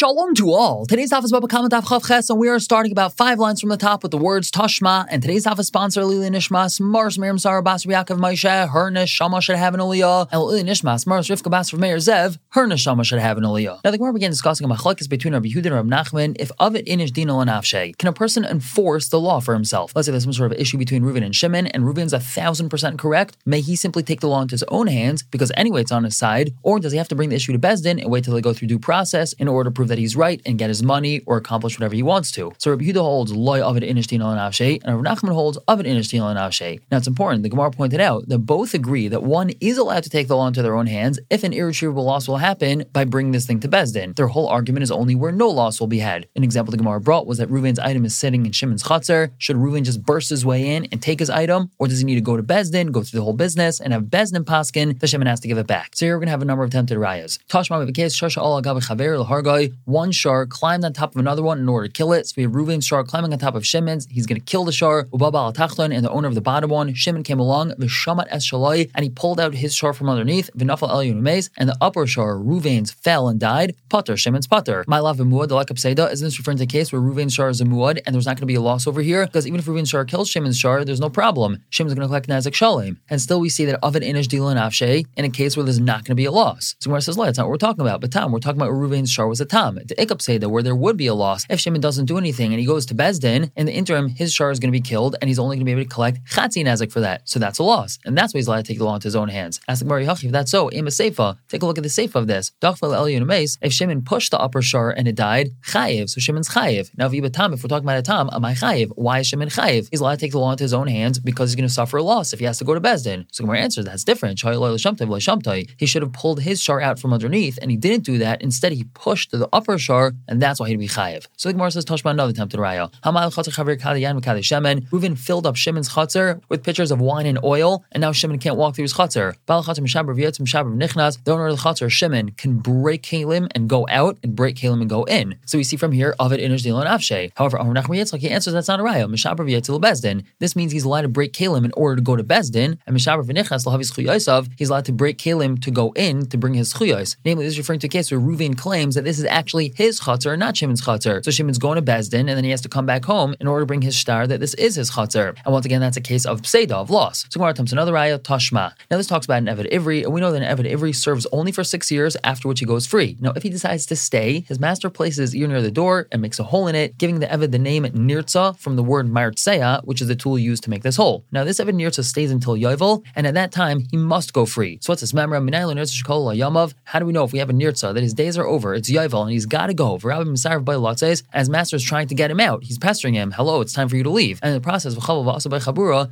Shalom to all. Today's daf is Baba Kama Daf Ches, and we are starting about five lines from the top with the words Tashma. And today's daf is sponsored Lili Nishmas, Mars Miriam Sarah Bas Yaakov Moshe, her Neshama should have an Aliyah, and Lili Nishmas, Mars Rivka Bas Meir Zev, her Neshama should have an Aliyah. Now the Gemara began discussing a machlekes between Rabbi Yehuda and Rabbi Nachman. If of it inish dino and afshe, can a person enforce the law for himself? Let's say there's some sort of issue between Reuven and Shimon, and Reuven's a thousand percent correct. May he simply take the law into his own hands because anyway it's on his side, or does he have to bring the issue to Bezdin and wait till they go through due process in order to prove that he's right and get his money or accomplish whatever he wants to. So Rabbi Yehuda holds loy of it inishtin al nafshe, and Rabbi Nachman holds of it inishtin al nafshe. Now it's important. The Gemara pointed out that both agree that one is allowed to take the law into their own hands if an irretrievable loss will happen by bringing this thing to Bezdin. Their whole argument is only where no loss will be had. An example the Gemara brought was that Reuven's item is sitting in Shimon's chutzner. Should Reuven just burst his way in and take his item, or does he need to go to Bezdin, go through the whole business, and have Bezdin paskin? The Shimon has to give it back. So here we're gonna have a number of tempted rayas. Tashma case al chaver. One shark climbed on top of another one in order to kill it. So we have Reuven's shark climbing on top of Shimon's. He's going to kill the shark. Ubaba al tachton and the owner of the bottom one. Shimon came along, v'shamat es and he pulled out his shark from underneath. V'nafal el Yunumais, and the upper shark, Reuven's, fell and died. Potter, Shimon's Potter. My love muad the like Seda. Isn't this referring to a case where Reuven's shark is a muad and there's not going to be a loss over here? Because even if Reuven's shark kills Shimon's shark, there's no problem. Shimon's going to collect Nazak Shalem. And still we see that of an inish deal in Afshe in a case where there's not going to be a loss. So Gemara says, that's not what we're talking about. But Tom, we're talking about Reuven's shark was a Tom. The Ikab Seda, where there would be a loss if Shimon doesn't do anything and he goes to Bezdin, in the interim, his shar is going to be killed and he's only going to be able to collect Chatzi Nazik for that. So that's a loss. And that's why he's allowed to take the law into his own hands. Ask the Gemara if that's so, aim a Seifa. Take a look at the Seifa of this. If Shimon pushed the upper shar and it died, Chayiv. So Shimon's Chayiv. Now, if if we're talking about a Tam, am I Chayiv? Why is Shimon Chayiv? He's allowed to take the law into his own hands because he's going to suffer a loss if he has to go to Bezdin. So Gemara answers that's different. He should have pulled his shar out from underneath and he didn't do that. Instead, he pushed the upper shar and that's why he'd be Chayiv. So the Gemara says, Toshma another tempted raya. Reuven filled up Shimon's chutzner with pitchers of wine and oil, and now Shimon can't walk through his chutzner. The owner of the chutzner, Shimon, can break kalim and go out, and break kalim and go in. So we see from here, Avid Inish Dilon Afshe. However, he answers that's not a raya. Mishaber Bezdin. This means he's allowed to break kalim in order to go to Bezdin, and Mishaber V'nichnas Lahavis Chuyosav, he's allowed to break kalim to go in to bring his Chuyos. Namely, this is referring to a case where Reuven claims that this is actually his chutzner, not Shimon's chutzner. So Shimon's going to Bezdin, and then he has to come back home in order to bring his star that this is his chatzar. And once again, that's a case of pseda, of loss. So Gemara comes another raya, tashma. Now this talks about an Evid Ivri, and we know that an Evid Ivri serves only for six years, after which he goes free. Now, if he decides to stay, his master places his ear near the door and makes a hole in it, giving the Evid the name Nirtza from the word Martseya, which is the tool used to make this hole. Now, this Evid Nirtza stays until Yovel, and at that time, he must go free. So what's this memra? How do we know if we have a Nirtza that his days are over, it's Yovel, he's got to go? Rabbi Misarv Bailot says, as master is trying to get him out, he's pestering him, hello, it's time for you to leave. And in the process,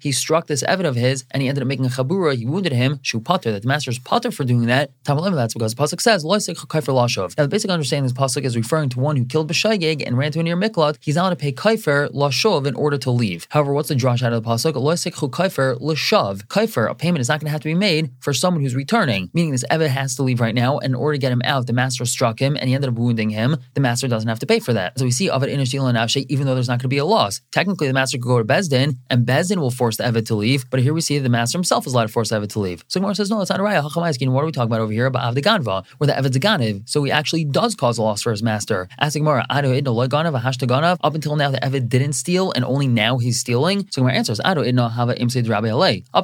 he struck this Evid of his, and he ended up making a chabura, he wounded him, shu pater, that the master is pater for doing that. That's because Pasuk says, Now, the basic understanding of this Pasuk is referring to one who killed B'shaygig and ran to a near Miklat, he's not to pay kaifer lashov in order to leave. However, what's the drash out of the Pasuk? kaifer lashav. Kaifer, a payment is not going to have to be made for someone who's returning, meaning this Evid has to leave right now, and in order to get him out, the master struck him, and he ended up wounding him. The master doesn't have to pay for that. So we see Avid Inish and even though there's not going to be a loss. Technically, the master could go to Bezdin, and Bezdin will force the Evid to leave, but here we see the master himself is allowed to force the Evid to leave. So Gemara says, no, that's not a raya. What are we talking about over here? About Avdeganva, where the Evid's a Ganiv, so he actually does cause a loss for his master. Asking Gemara, up until now the Evid didn't steal, and only now he's stealing. So Gemara answers, Up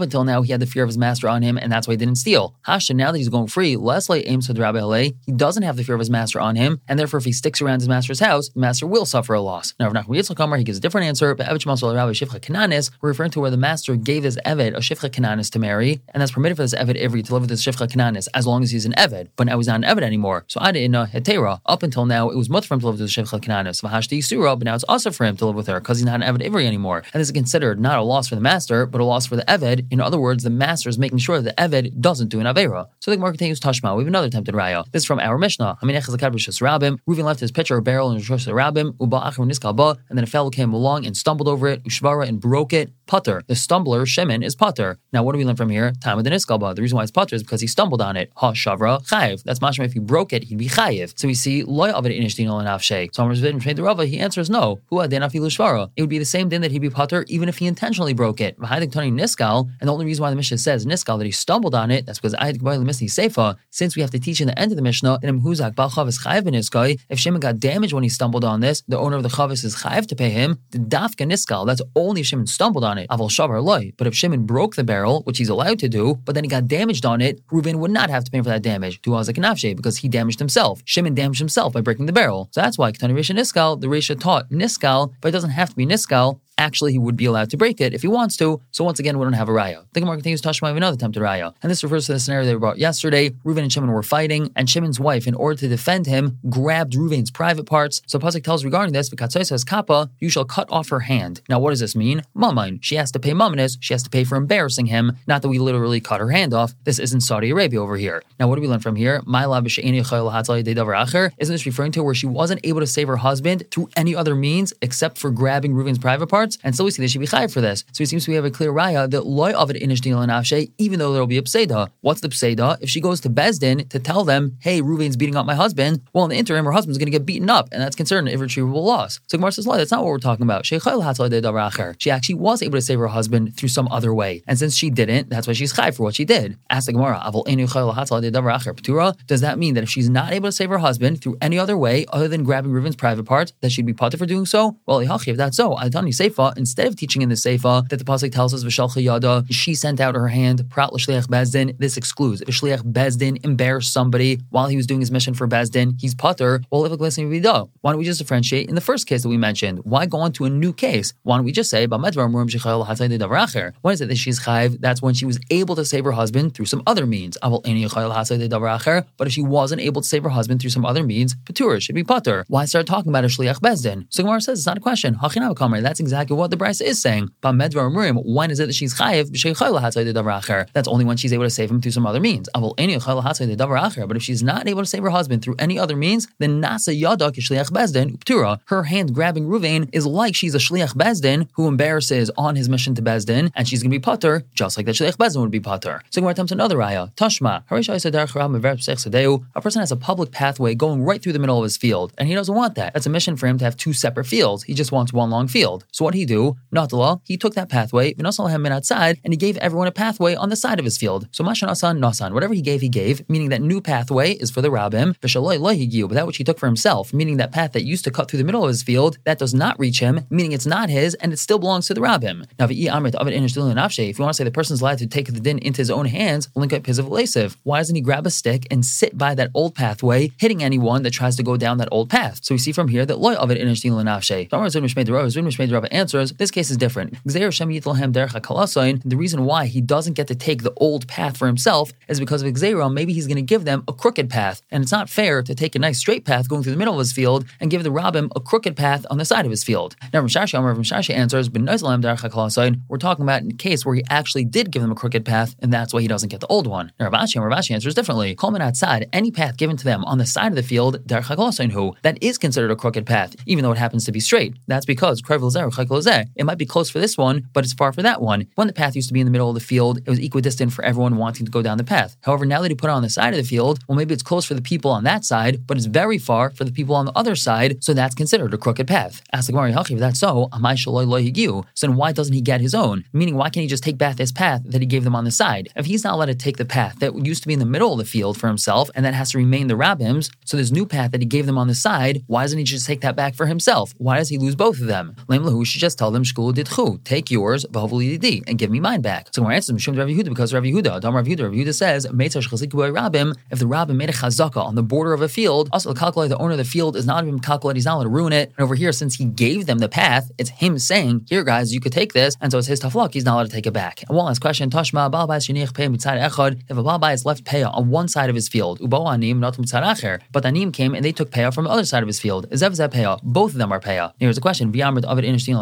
until now, he had the fear of his master on him, and that's why he didn't steal. Hashta, now that he's going free, Leslie Imsid Rabbi he doesn't have the fear of his master on him, and therefore if he sticks around his master's house, the master will suffer a loss. Now, Rav Nachman Yitzchak he gives a different answer, but Eved Shmasol Rabbi Shifcha Kananis, we're referring to where the master gave his Eved a Shifcha Kananis to marry, and that's permitted for this Eved Ivri to live with this Shifcha Kananis as long as he's an Eved, but now he's not an Eved anymore. So Ada in Hetera, up until now, it was much for him to live with this Shifcha Kananis, Vahashti Yisura, but now it's also for him to live with her because he's not an Eved Ivri anymore. And this is considered not a loss for the master, but a loss for the Eved. In other words, the master is making sure that the Eved doesn't do an Avera. So the Gemara continues Tashma. We have another tempted raya. This is from our Mishnah. Reuven left his pitcher or barrel in the Rabim, Uba Achim Niskalba, and then a fellow came along and stumbled over it, Ushvara, and broke it. Putter. The stumbler, Shimon, is Putter. Now, what do we learn from here? Time of the Niskalba. The reason why it's Putter is because he stumbled on it. Ha Shavra, Chayiv. That's mashma. If he broke it, he'd be Chayiv. So we see Loy of it in Ishdino and Afshe. So the Rava, he answers no. Who? It would be the same din that he'd be Putter even if he intentionally broke it. Tony Niskal, and the only reason why the Mishnah says Niskal that he stumbled on it, that's because I had to Seifa. Since we have to teach in the end of the Mishnah, that Mhuzak Balchav is Chayiv niskai. If Shimon got damaged when he stumbled on this, the owner of the chavis is chayiv to pay him the dafka niskal. That's only if Shimon stumbled on it. Aval shavar loy. But if Shimon broke the barrel, which he's allowed to do, but then he got damaged on it, Reuven would not have to pay for that damage to Azak Nafshe because he damaged himself. Shimon damaged himself by breaking the barrel. So that's why Ketani Risha Niskal, the Risha taught Niskal, but it doesn't have to be Niskal actually he would be allowed to break it if he wants to. So once again, we don't have a raya. The Gemara continues Tashma another attempted raya. And this refers to the scenario they brought yesterday. Reuven and Shimon were fighting, and Shimon's wife, in order to defend him, grabbed Reuven's private parts. So Pasuk tells regarding this, V'katzai says kappa, you shall cut off her hand. Now what does this mean? Mamain. She has to pay mamanis, she has to pay for embarrassing him, not that we literally cut her hand off. This isn't Saudi Arabia over here. Now what do we learn from here? Isn't this referring to where she wasn't able to save her husband through any other means except for grabbing Reuven's private parts? And so we see they should be chayiv for this. So it seems we have a clear raya that loy of it inish nafshe, even though there will be a pseda. What's the pseda? If she goes to Bezdin to tell them, hey, Ruvain's beating up my husband, well, in the interim, her husband's going to get beaten up, and that's considered an irretrievable loss. So Gemara says, that's not what we're talking about. She actually was able to save her husband through some other way. And since she didn't, that's why she's chayiv for what she did. Ask the Gemara, does that mean that if she's not able to save her husband through any other way other than grabbing Reuven's private parts, that she'd be potter for doing so? Well, if that's so, Adani Seifa, instead of teaching in the Seifa that the Pasuk tells us, Vishalcha Yada, she sent out her hand, Prat L'Shliach Bezdin, this excludes. If Shliach Bezdin embarrassed somebody while he was doing his mission for Bezdin, he's putter, well, if a Why don't we just differentiate in the first case that we mentioned? Why go on to a new case? Why don't we just say, When is it that she's chayv? That's when she was able to save her husband through some other means. But if she wasn't able to save her husband through some other means, Patur should be putter. Why start talking about a Shliach Bezdin? So Gemara says it's not a question. That's exactly what the Brisa is saying. When is it that she's chayiv? That's only when she's able to save him through some other means. But if she's not able to save her husband through any other means, then nasa yada shliach bezdin uptura. Her hand grabbing Ruvain is like she's a shliach bezdin who embarrasses on his mission to bezdin, and she's going to be putter just like the shliach bezdin would be putter. So Gemara attempts another raya. Tashma. A person has a public pathway going right through the middle of his field, and he doesn't want that. That's a mission for him to have two separate fields. He just wants one long field. So what he do? Law. He took that pathway, outside, and he gave everyone a pathway on the side of his field. So Mashan Asan Nasan, whatever he gave, he gave, meaning that new pathway is for the Rabbim, but that which he took for himself, meaning that path that used to cut through the middle of his field, that does not reach him, meaning it's not his, and it still belongs to the Rabbim. Now, if you want to say the person's allowed to take the din into his own hands, link up his of Why doesn't he grab a stick and sit by that old pathway, hitting anyone that tries to go down that old path? So we see from here that loy of it in Rabbi answers, this case is different. The reason why he doesn't get to take the old path for himself is because of Xeram. Maybe he's going to give them a crooked path. And it's not fair to take a nice straight path going through the middle of his field and give the Rabbim a crooked path on the side of his field. Now, Ramshashi Amar Ramshashi answers, we're talking about in a case where he actually did give them a crooked path, and that's why he doesn't get the old one. Now, Rav Ashi Ravashi answers differently. Kolman outside, any path given to them on the side of the field, who that is considered a crooked path, even though it happens to be straight. That's because Eh, it might be close for this one, but it's far for that one. When the path used to be in the middle of the field, it was equidistant for everyone wanting to go down the path. However, now that he put it on the side of the field, well, maybe it's close for the people on that side, but it's very far for the people on the other side, so that's considered a crooked path. Ask the Gemara, if that's so, so then why doesn't he get his own? Meaning, why can't he just take back this path that he gave them on the side? If he's not allowed to take the path that used to be in the middle of the field for himself, and that has to remain the rabbim's, so this new path that he gave them on the side, why doesn't he just take that back for himself? Why does he lose both of them? Lame should just tell them, Shkul didchu, take yours, and give me mine back. So when I answer Mishum Rav Yehuda because Rav Yehuda, Adam Rav Yehuda, Rav Yehuda says, Rabim, if the Rabbim made a chazaka on the border of a field, also the calculate the owner of the field is not even calculate, he's not allowed to ruin it. And over here, since he gave them the path, it's him saying, Here guys, you could take this, and so it's his taflak, he's not allowed to take it back. And one last question, Tashma, Balba's Shinik Pei Mitsar Echod, if a is left paya on one side of his field, Ubo Anim, not but Anim came and they took paya from the other side of his field. Is that paya? Both of them are paya. Here's a question,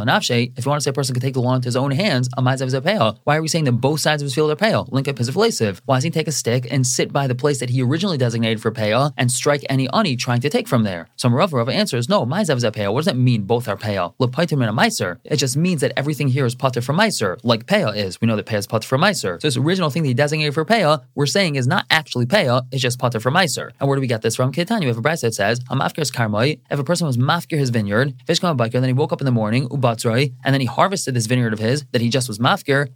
if you want to say a person could take the law into his own hands, why are we saying that both sides of his field are pale? Link up his lasiv. Why does he take a stick and sit by the place that he originally designated for pale and strike any ani trying to take from there? So Rav Rav answers, no, my zev pale. What does that mean? Both are pale. Lepaitim and a meiser. It just means that everything here is pater for meiser, like pale is. We know that pale is pater for meiser. So this original thing that he designated for pale, we're saying is not actually pale. It's just pater for meiser. And where do we get this from? Ketanya, we have a bride that says, "I'm after his karmoi. If a person was mafkir his vineyard, fish come a biker, then he woke up in the morning, ubat and then he harvested this vineyard of his that he just was mafkir,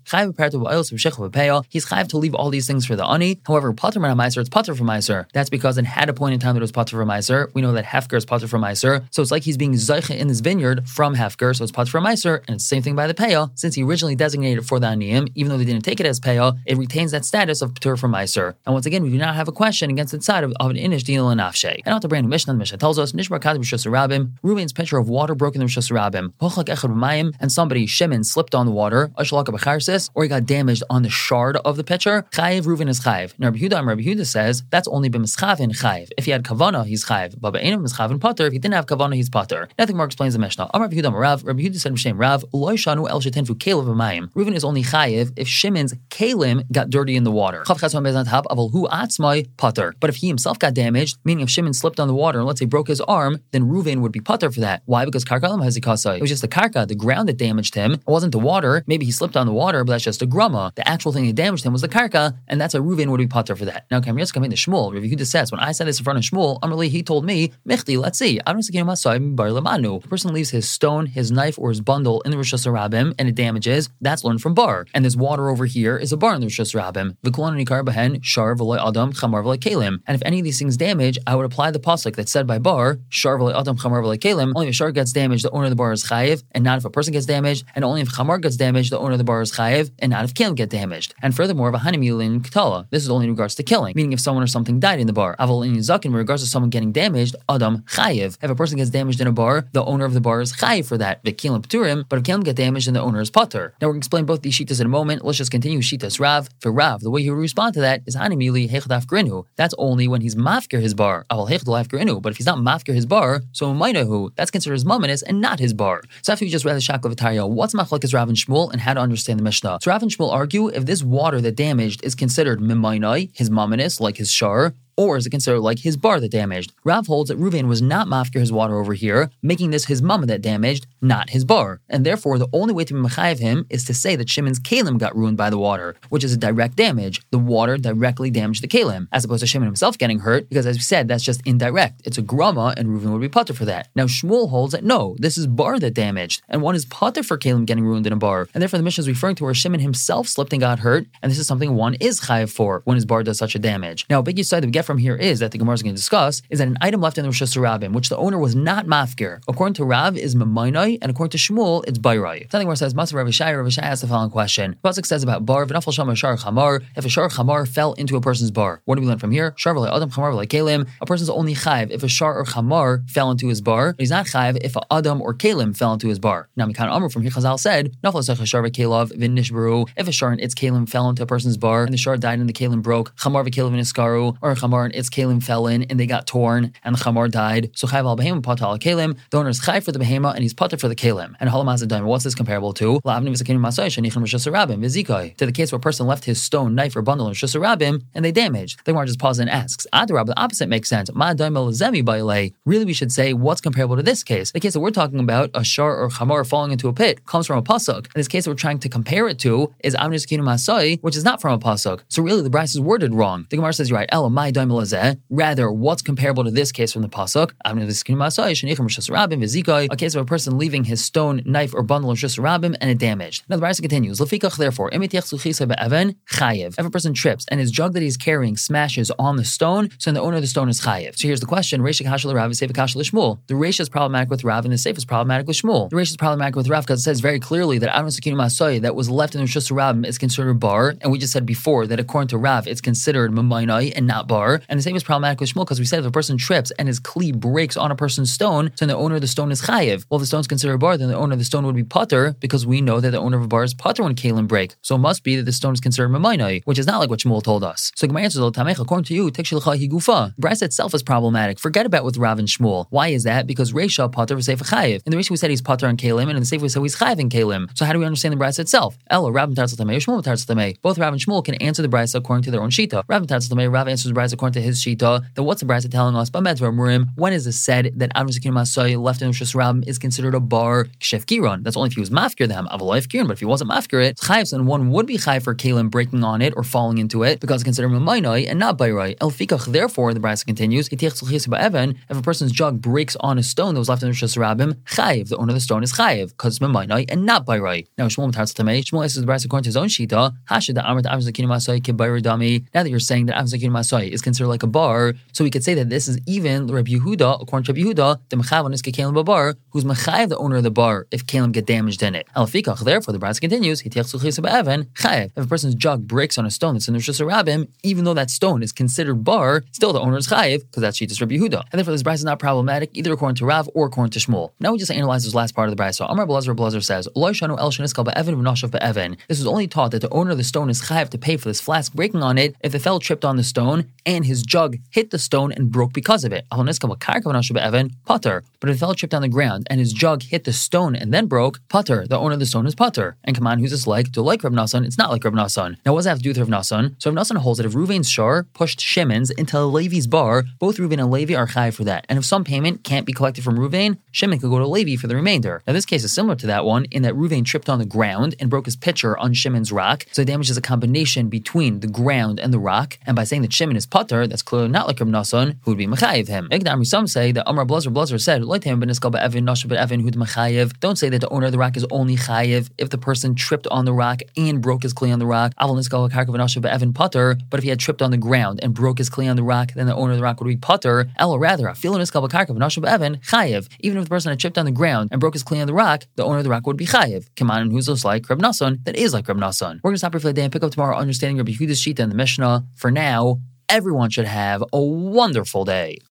he's chayiv to leave all these things for the ani. However, pater from it's pater from meiser. That's because it had a point in time that it was pater from meiser. We know that hefker is pater from meiser, so it's like he's being zeicha in this vineyard from hefker, so it's pater from meiser, and it's the same thing by the payah. Since he originally designated it for the aniyim, even though they didn't take it as payah, it retains that status of pater from meiser. And once again, we do not have a question against the side of, of an inish dinal and nafshe. And out the brand new Mishnah, the Mishnah tells us nishbar kadim rabim, Ruben's pitcher of water broken the rabim, and somebody Shimon slipped on the water, or he got damaged on the shard of the pitcher. Chayiv Ruven is chayiv. Now Rabbi Yehuda, Rabbi Yehuda says that's only b'mischavin chayiv. If he had kavana, he's chayiv. But ba'enim mischavin pater. If he didn't have kavana, he's Potter. Nothing more explains the Mishnah. Amar Rabbi Yehuda Rav. Rabbi Yehuda said Mishem Rav. Loy shanu el shetenfu kelev b'mayim. Ruven is only chayiv if Shimon's kalim got dirty in the water. Pater. But if he himself got damaged, meaning if Shimon slipped on the water and let's say broke his arm, then Ruven would be Potter for that. Why? Because karkalim has It was just the karka, the ground that damaged him. It wasn't the water. Maybe he slipped on the water, but that's just a grumma. The actual thing that damaged him was the karka, and that's a Ruven would be pater for that. Now, Kamrias coming to Shmuel. Rabbi Yehuda says, when I said this in front of Shmuel, Amrli, he told me, Michti, let's see. The person leaves his stone, his knife, or his bundle in the reshus harabim and it damages, that's learned from bar. And this water over here is a bar in the reshus harabim. shar adam, chamar kalim. And if any of these things damage, I would apply the pasuk that's said by bar, shar adam, chamar kalim. Only if a shar gets damaged, the owner of the bar is chayiv, and not if a person gets damaged, and only if chamar gets damaged, the owner of the bar is chayiv, and not if kalim get damaged. And furthermore, if a in katala. This is only in regards to killing, meaning if someone or something died in the bar. Aval in zakin, in regards to someone getting damaged, adam chayiv. If a person gets damaged in a bar, the owner of the bar is chayiv for that. V'kilim pturim, but if kilim get damaged, then the owner is pater. Now we're going to explain both these shitas in a moment. Let's just continue shitas Rav. For Rav, the way he would respond to that is hanimili hechdaf grinu. That's only when he's mafker his bar. Aval hechdaf grinu. But if he's not mafker his bar, so minahu, that's considered his mumminus and not his bar. So after just read the Shakla V'Tarya, what's machlokes Rav and Shmuel and how to understand the Mishnah? So Rav and Shmuel argue if this water that damaged is considered mimainai, his mumminus, like his shar, or is it considered like his bar that damaged? Rav holds that Ruvain was not mafkir his water over here, making this his mama that damaged, not his bar. And therefore, the only way to be him is to say that Shimon's kalim got ruined by the water, which is a direct damage. The water directly damaged the kalim, as opposed to Shimon himself getting hurt, because as we said, that's just indirect. It's a grama, and Ruvain would be putter for that. Now Shmuel holds that no, this is bar that damaged, and one is putter for kalim getting ruined in a bar. And therefore, the mission is referring to where Shimon himself slipped and got hurt, and this is something one is chayev for when his bar does such a damage. Now, big side that we get from here is that the Gemara is going to discuss is that an item left in the reshus harabim, which the owner was not mafkir, according to Rav, is mamainai, and according to Shmuel, it's bayrai. Something where it says, Master Rav Shai, Rav asks the following question. Pasuk says about bar, v'nafal shar chamar, if a shar chamar fell into a person's bar. What do we learn from here? Shar adam chamar kalim, a person's only chayv if a shar or chamar fell into his bar, he's not chayv if a adam or kalim fell into his bar. Now, Mikan Amr from here, said, if a shar and its kalim fell into a person's bar, and the shar died and the kalim broke, chamar v'kelav v'niskaru, or a and its kalim fell in and they got torn and the chamor died. So chayv al behema patal al kalim. The owner is chayv for the behema and he's pater for the kalim. And halamaz daim. What's this comparable to? To the case where a person left his stone, knife, or bundle in rishasarabim and they damaged. The Gemara just pauses and asks. Adarab, the opposite makes sense. Really, we should say what's comparable to this case. The case that we're talking about, a shar or chamor falling into a pit, comes from a pasuk. And this case that we're trying to compare it to is v'sakim masay, which is not from a pasuk. So really, the Brisa is worded wrong. The Gemara says you're right. Ela my daim Rather, what's comparable to this case from the pasuk? A case of a person leaving his stone, knife, or bundle of shusarabim and it damaged. Now the Brisa continues. Therefore, if a person trips and his jug that he's carrying smashes on the stone, so then the owner of the stone is chayiv. So here's the question: The Reish is problematic with Rav, and the Seif is problematic with Shmuel. The Reish is problematic with Rav because it says very clearly that Avon Sakinu Masai that was left in the Shusarabim is considered bar, and we just said before that according to Rav, it's considered mamainai and not bar. And the same is problematic with Shmuel because we said if a person trips and his kli breaks on a person's stone, then the owner of the stone is chayiv. Well, if the stone's considered a bar, then the owner of the stone would be putter because we know that the owner of a bar is putter when kalim break. So it must be that the stone is considered mamainai, which is not like what Shmuel told us. So Gemara answers, according to you, tikshilcha higufa. Brisa itself is problematic. Forget about with Rav and Shmuel. Why is that? Because Reisha putter for sefer chayiv. In the Reisha we said he's putter on kalim, and in the sefer we said he's chayiv in kalim. So how do we understand the Brisa itself? Ella, Rav and Shmuel Both Rav and Shmuel can answer the Brisa according to their own shita. Rav and Rav answers the Brisa according according to his shita, that what's the brisa telling us? Murim, when is it said that Avon Zakin Masai left in Rosh is considered a bar Kshef Giron? That's only if he was mafkir them, Avaloif Giron, but if he wasn't mafkir it, Chayiv, and one would be Chayiv for Kalim breaking on it or falling into it because it's considered Mamainai and not Bayrai. Elfikach, therefore, the brisa continues, if a person's jug breaks on a stone that was left in Rosh Rabim, Chayiv, the owner of the stone is Chayiv because it's Mamainai and not Bayrai. Now, Shmuel Matar Tamei, Shmuel says the brisa according to his own Shita, Hashid the Amrit Avon Zakin Masai Dami. Now that you're saying that Avon Zakin Masai is considered like a bar, so we could say that this is even Rabbi Yehuda, according to Rabbi Yehuda, the Mechavan is Kalim Babar, who's Mechayiv, the owner of the bar, if Kalim get damaged in it. Alfikach, therefore, the Brisa continues, he takes. If a person's jug breaks on a stone that's in the Rosh Rabim, even though that stone is considered bar, still the owner is Chayiv, because that's Shitas Rabbi Yehuda. And therefore, this Brisa is not problematic either according to Rav or according to Shmuel. Now we just analyze this last part of the Brisa. So Amar Blazer Blazer says, This is only taught that the owner of the stone is Chayiv to pay for this flask breaking on it if the fellow tripped on the stone and his jug hit the stone and broke because of it. But if the fellow tripped on the ground and his jug hit the stone and then broke, putter, the owner of the stone is putter. And come on, who's this like? To like Rav Nassan, it's not like Rav Nassan. Now, what does that have to do with Rav Nassan? So Rav Nassan holds that if Ruvain's shar pushed Shimon's into Levi's bar, both Ruvain and Levi are chai for that. And if some payment can't be collected from Ruvain, Shimon could go to Levi for the remainder. Now, this case is similar to that one in that Ruvain tripped on the ground and broke his pitcher on Shimon's rock. So damage is a combination between the ground and the rock. And by saying that Shimon is putter, that's clearly not like Rav Nassan, who would be mechayiv him. Igdam, some say that Amar Blazer Blazer said, Don't say that the owner of the rock is only chayiv if the person tripped on the rock and broke his kli on the rock. But if he had tripped on the ground and broke his kli on the rock, then the owner of the rock would be putter. Elo rather, even if the person had tripped on the ground and broke his kli on the rock, the owner of the rock would be chayiv. Kaman and who's like Reb that is like Reb Nasson. We're going to stop here for the day and pick up tomorrow understanding Rabbi Yehuda's Shita and the Mishnah. For now, everyone should have a wonderful day.